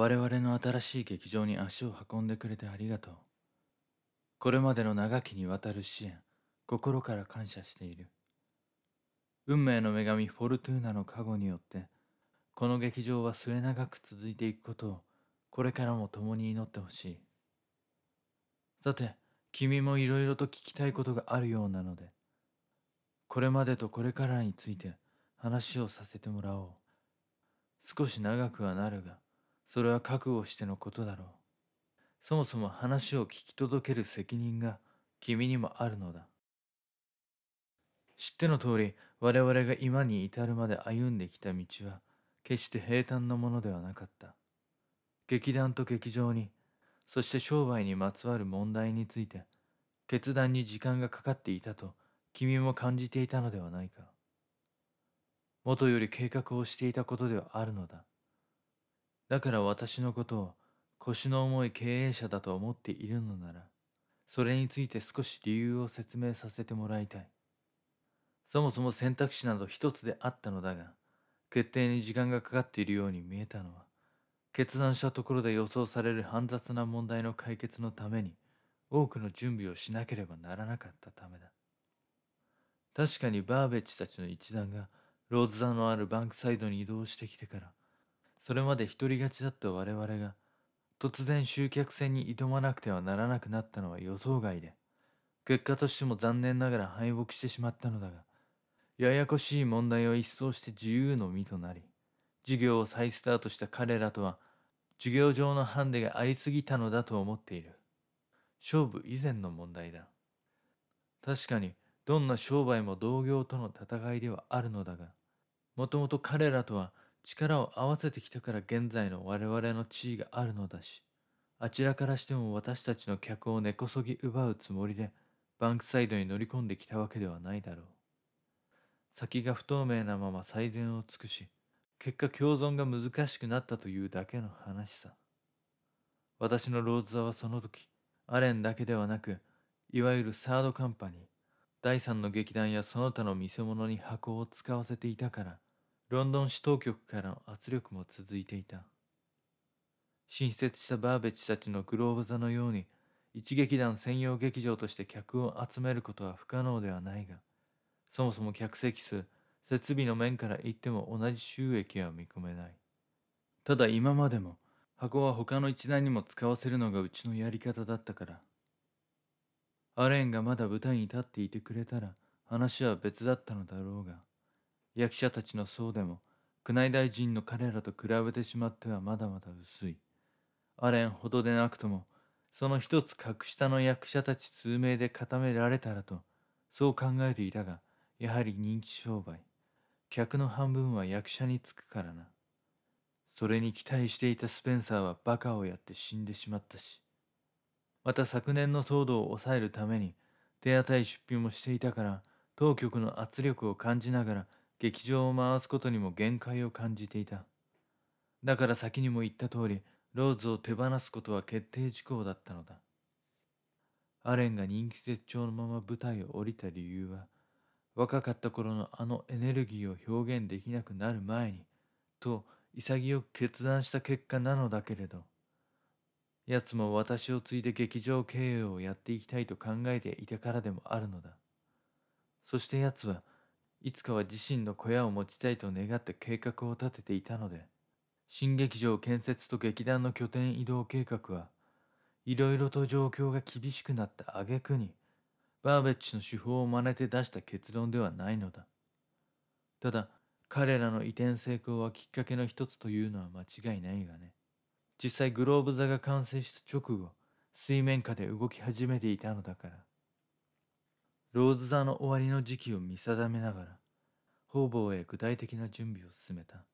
我々の新しい劇場に足を運んでくれてありがとう。これまでの長きにわたる支援、心から感謝している。運命の女神フォルトゥーナの加護によって、この劇場は末永く続いていくことを、これからも共に祈ってほしい。さて、君もいろいろと聞きたいことがあるようなので、これまでとこれからについて話をさせてもらおう。少し長くはなるが、それは覚悟してのことだろう。そもそも話を聞き届ける責任が君にもあるのだ。知っての通り、我々が今に至るまで歩んできた道は、決して平坦なものではなかった。劇団と劇場に、そして商売にまつわる問題について、決断に時間がかかっていたと、君も感じていたのではないか。もとより計画をしていたことではあるのだ。だから私のことを腰の重い経営者だと思っているのなら、それについて少し理由を説明させてもらいたい。そもそも選択肢など一つであったのだが、決定に時間がかかっているように見えたのは、決断したところで予想される煩雑な問題の解決のために多くの準備をしなければならなかったためだ。確かにバーベッジたちの一団がローズ座のあるバンクサイドに移動してきてから、それまで独り勝ちだった我々が突然集客戦に挑まなくてはならなくなったのは予想外で、結果としても残念ながら敗北してしまったのだが、ややこしい問題を一掃して自由の身となり、授業を再スタートした彼らとは、授業上のハンデがありすぎたのだと思っている。勝負以前の問題だ。確かに、どんな商売も同業との戦いではあるのだが、もともと彼らとは力を合わせてきたから現在の我々の地位があるのだし、あちらからしても私たちの客を根こそぎ奪うつもりで、バンクサイドに乗り込んできたわけではないだろう。先が不透明なまま最善を尽くし、結果共存が難しくなったというだけの話さ。私のローズ座はその時、アレンだけではなく、いわゆるサードカンパニー、第三の劇団やその他の見せ物に箱を使わせていたから、ロンドン市当局からの圧力も続いていた。新設したバーベッジたちのグローブ座のように、一劇団専用劇場として客を集めることは不可能ではないが、そもそも客席数、設備の面から言っても同じ収益は見込めない。ただ今までも箱は他の一団にも使わせるのがうちのやり方だったから。アレンがまだ舞台に立っていてくれたら話は別だったのだろうが、役者たちの層でも宮内大臣の彼らと比べてしまってはまだまだ薄い。アレンほどでなくとも、その一つ格下の役者たち数名で固められたらと、そう考えていたが、やはり人気商売。客の半分は役者につくからな。それに期待していたスペンサーはバカをやって死んでしまったし。また昨年の騒動を抑えるために手当い出費もしていたから当局の圧力を感じながら劇場を回すことにも限界を感じていた。だから先にも言った通りローズを手放すことは決定事項だったのだ。アレンが人気絶頂のまま舞台を降りた理由は若かった頃のあのエネルギーを表現できなくなる前に、と潔く決断した結果なのだけれど、奴も私を継いで劇場経営をやっていきたいと考えていたからでもあるのだ。そして奴はいつかは自身の小屋を持ちたいと願って計画を立てていたので、新劇場建設と劇団の拠点移動計画はいろいろと状況が厳しくなった挙句にバーベッジの手法を真似て出した結論ではないのだ。ただ、彼らの移転成功はきっかけの一つというのは間違いないがね。実際グローブ座が完成した直後、水面下で動き始めていたのだから。ローズ座の終わりの時期を見定めながら、方々へ具体的な準備を進めた。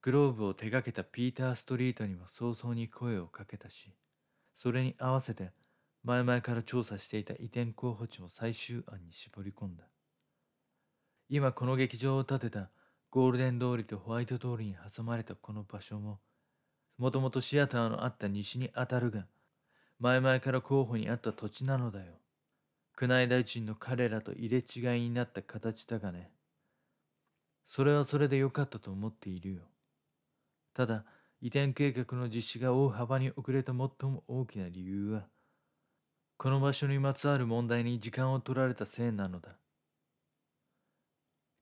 グローブを手掛けたピーター・ストリートにも早々に声をかけたし、それに合わせて前々から調査していた移転候補地も最終案に絞り込んだ。今この劇場を建てたゴールデン通りとホワイト通りに挟まれたこの場所も、もともとシアターのあった西に当たるが、前々から候補にあった土地なのだよ。宮内大臣の彼らと入れ違いになった形だがね。それはそれでよかったと思っているよ。ただ、移転計画の実施が大幅に遅れた最も大きな理由は、この場所にまつわる問題に時間を取られたせいなのだ。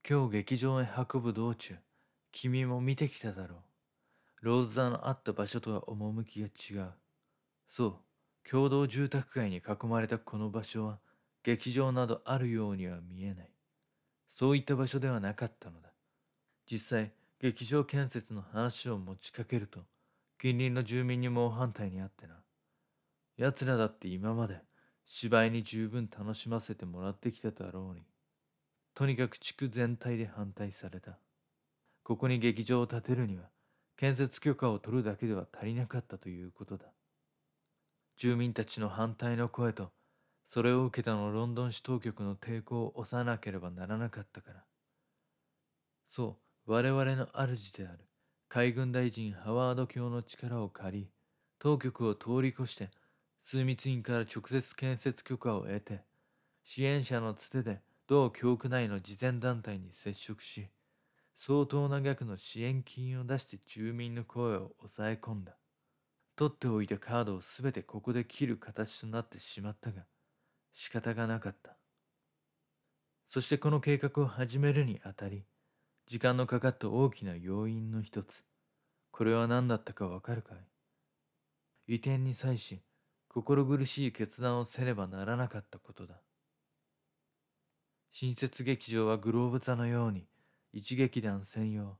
今日劇場へ運ぶ道中、君も見てきただろう。ローズ座のあった場所とは趣が違う。そう、共同住宅街に囲まれたこの場所は、劇場などあるようには見えない。そういった場所ではなかったのだ。実際、劇場建設の話を持ちかけると、近隣の住民に猛反対にあってな。奴らだって今まで芝居に十分楽しませてもらってきただろうに。とにかく地区全体で反対された。ここに劇場を建てるには、建設許可を取るだけでは足りなかったということだ。住民たちの反対の声と、それを受けたのロンドン市当局の抵抗を抑えなければならなかったから。そう、我々の主である海軍大臣ハワード卿の力を借り、当局を通り越して枢密院から直接建設許可を得て、支援者のつてで同教区内の慈善団体に接触し、相当な額の支援金を出して住民の声を抑え込んだ。取っておいたカードをすべてここで切る形となってしまったが、仕方がなかった。そしてこの計画を始めるにあたり、時間のかかった大きな要因の一つ、これは何だったかわかるかい？移転に際し、心苦しい決断をせねばならなかったことだ。新設劇場はグローブ座のように一劇団専用、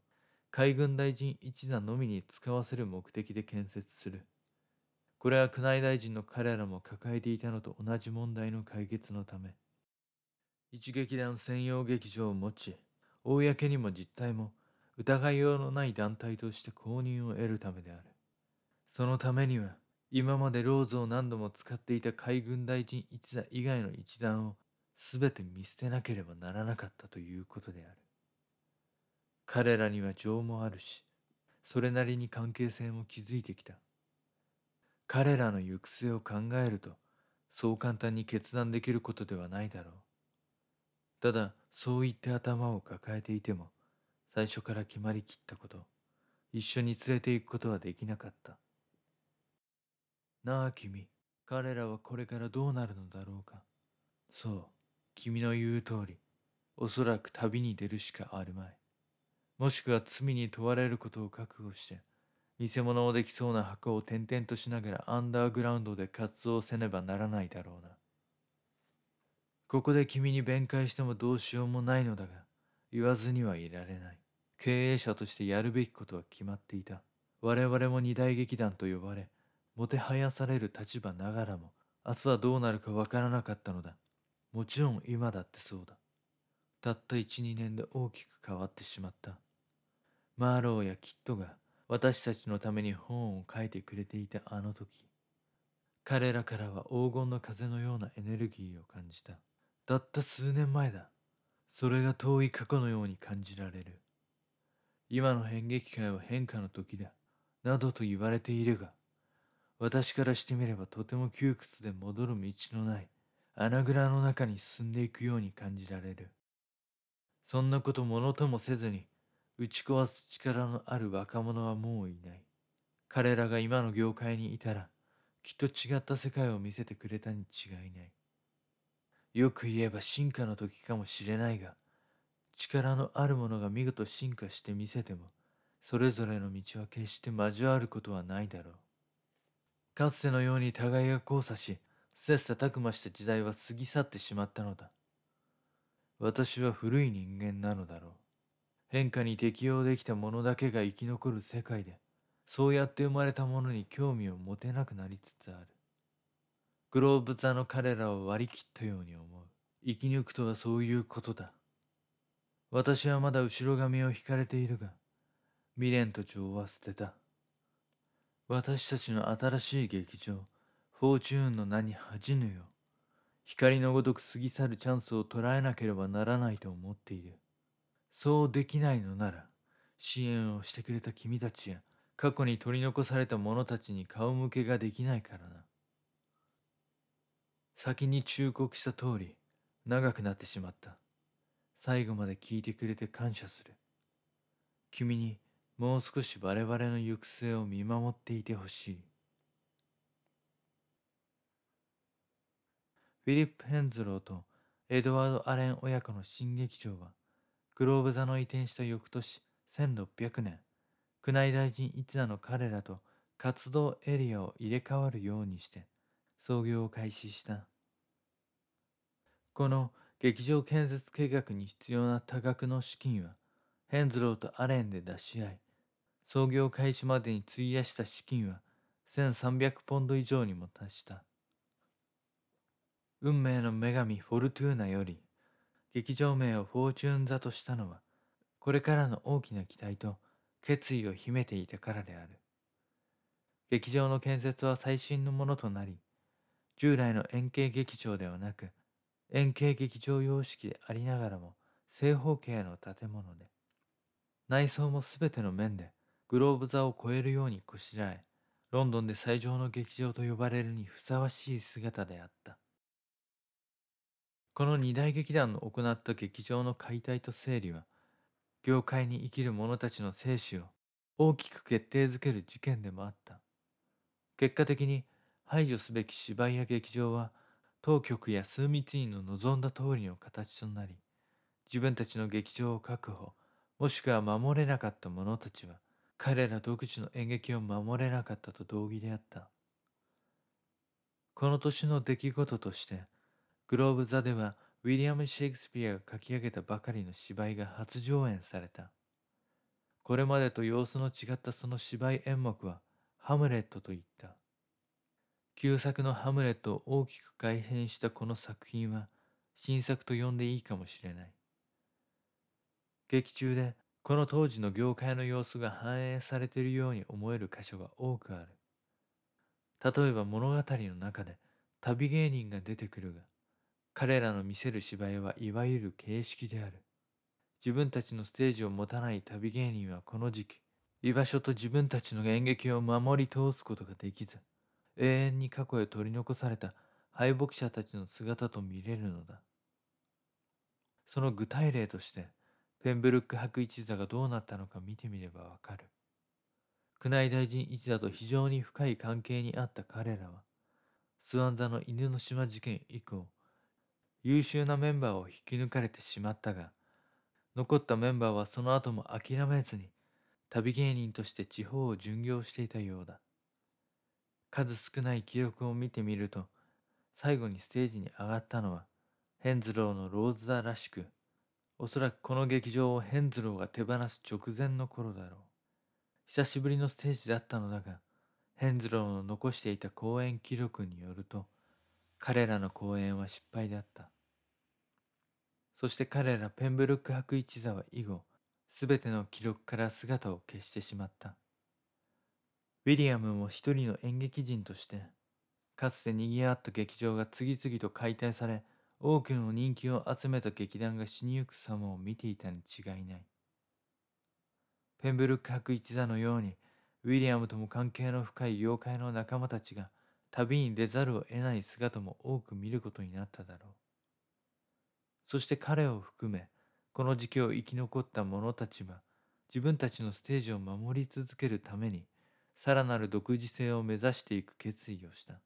海軍大臣一座のみに使わせる目的で建設する。これは宮内大臣の彼らも抱えていたのと同じ問題の解決のため、一劇団専用劇場を持ち、公にも実態も疑いようのない団体として公認を得るためである。そのためには、今までローズを何度も使っていた海軍大臣一座以外の一団を全て見捨てなければならなかったということである。彼らには情もあるし、それなりに関係性も築いてきた。彼らの行く末を考えると、そう簡単に決断できることではないだろう。ただ、そう言って頭を抱えていても、最初から決まりきったこと、一緒に連れて行くことはできなかった。なあ君、彼らはこれからどうなるのだろうか。そう、君の言う通り、おそらく旅に出るしかあるまい。もしくは罪に問われることを覚悟して、偽物をできそうな箱を転々としながらアンダーグラウンドで活動せねばならないだろうな。ここで君に弁解してもどうしようもないのだが、言わずにはいられない。経営者としてやるべきことは決まっていた。我々も二大劇団と呼ばれ、もてはやされる立場ながらも、明日はどうなるかわからなかったのだ。もちろん今だってそうだ。たった一、二年で大きく変わってしまった。マーローやキットが私たちのために本を書いてくれていたあの時、彼らからは黄金の風のようなエネルギーを感じた。たった数年前だ。それが遠い過去のように感じられる。今の演劇界は変化の時だ。などと言われているが、私からしてみればとても窮屈で戻る道のない穴蔵の中に進んでいくように感じられる。そんなことものともせずに打ち壊す力のある若者はもういない。彼らが今の業界にいたらきっと違った世界を見せてくれたに違いない。よく言えば進化の時かもしれないが、力のあるものが見事進化してみせても、それぞれの道は決して交わることはないだろう。かつてのように互いが交差し、切磋琢磨した時代は過ぎ去ってしまったのだ。私は古い人間なのだろう。変化に適応できた者だけが生き残る世界で、そうやって生まれたものに興味を持てなくなりつつある。グローブ座の彼らを割り切ったように思う。生き抜くとはそういうことだ。私はまだ後ろ髪を引かれているが、未練と情は捨てた。私たちの新しい劇場、フォーチューンの名に恥じぬよ。光のごとく過ぎ去るチャンスを捉えなければならないと思っている。そうできないのなら、支援をしてくれた君たちや、過去に取り残された者たちに顔向けができないからな。先に忠告した通り、長くなってしまった。最後まで聞いてくれて感謝する。君にもう少し我々の行く末を見守っていてほしい。フィリップ・ヘンズローとエドワード・アレン親子の新劇場は、グローブ座の移転した翌年1600年、宮内大臣一座の彼らと活動エリアを入れ替わるようにして創業を開始した。この劇場建設計画に必要な多額の資金はヘンズローとアレンで出し合い、創業開始までに費やした資金は1300ポンド以上にも達した。運命の女神フォルトゥーナより劇場名をフォーチューン座としたのはこれからの大きな期待と決意を秘めていたからである。劇場の建設は最新のものとなり、従来の円形劇場ではなく、円形劇場様式でありながらも正方形の建物で、内装もすべての面でグローブ座を超えるようにこしらえ、ロンドンで最上の劇場と呼ばれるにふさわしい姿であった。この二大劇団の行った劇場の解体と整理は、業界に生きる者たちの生死を大きく決定づける事件でもあった。結果的に排除すべき芝居や劇場は当局や枢密院の望んだ通りの形となり、自分たちの劇場を確保、もしくは守れなかった者たちは、彼ら独自の演劇を守れなかったと同義であった。この年の出来事として、グローブ座ではウィリアム・シェイクスピアが書き上げたばかりの芝居が初上演された。これまでと様子の違ったその芝居演目は、ハムレットといった。旧作のハムレットを大きく改変したこの作品は、新作と呼んでいいかもしれない。劇中でこの当時の業界の様子が反映されているように思える箇所が多くある。例えば物語の中で旅芸人が出てくるが、彼らの見せる芝居はいわゆる形式である。自分たちのステージを持たない旅芸人はこの時期、居場所と自分たちの演劇を守り通すことができず、永遠に過去へ取り残された敗北者たちの姿と見れるのだ。その具体例として、ペンブルック博一座がどうなったのか見てみればわかる。宮内大臣一座と非常に深い関係にあった彼らは、スワン座の犬の島事件以降、優秀なメンバーを引き抜かれてしまったが、残ったメンバーはその後も諦めずに、旅芸人として地方を巡業していたようだ。数少ない記録を見てみると、最後にステージに上がったのは、ヘンズローのローズ座らしく、おそらくこの劇場をヘンズローが手放す直前の頃だろう。久しぶりのステージだったのだが、ヘンズローの残していた公演記録によると、彼らの公演は失敗だった。そして彼らペンブルック博一座は以後、すべての記録から姿を消してしまった。ウィリアムも一人の演劇人として、かつて賑わった劇場が次々と解体され、多くの人気を集めた劇団が死にゆく様を見ていたに違いない。ペンブルック博一座のように、ウィリアムとも関係の深い妖怪の仲間たちが旅に出ざるを得ない姿も多く見ることになっただろう。そして彼を含め、この時期を生き残った者たちは、自分たちのステージを守り続けるために、さらなる独自性を目指していく決意をした。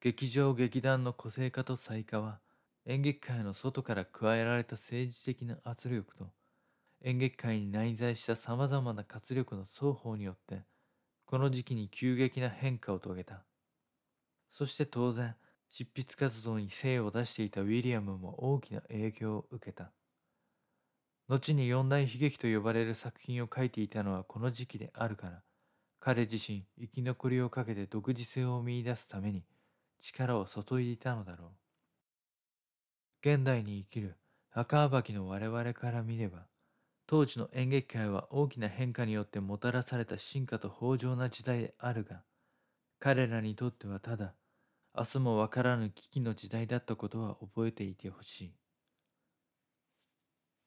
劇場劇団の個性化と再化は、演劇界の外から加えられた政治的な圧力と、演劇界に内在した様々な活力の双方によって、この時期に急激な変化を遂げた。そして当然、執筆活動に精を出していたウィリアムも大きな影響を受けた。後に四大悲劇と呼ばれる作品を書いていたのはこの時期であるから、彼自身生き残りをかけて独自性を見出すために力を注いでいたのだろう。現代に生きる赤暴きの我々から見れば、当時の演劇界は大きな変化によってもたらされた進化と豊穣な時代であるが、彼らにとってはただ明日もわからぬ危機の時代だったことは覚えていてほしい。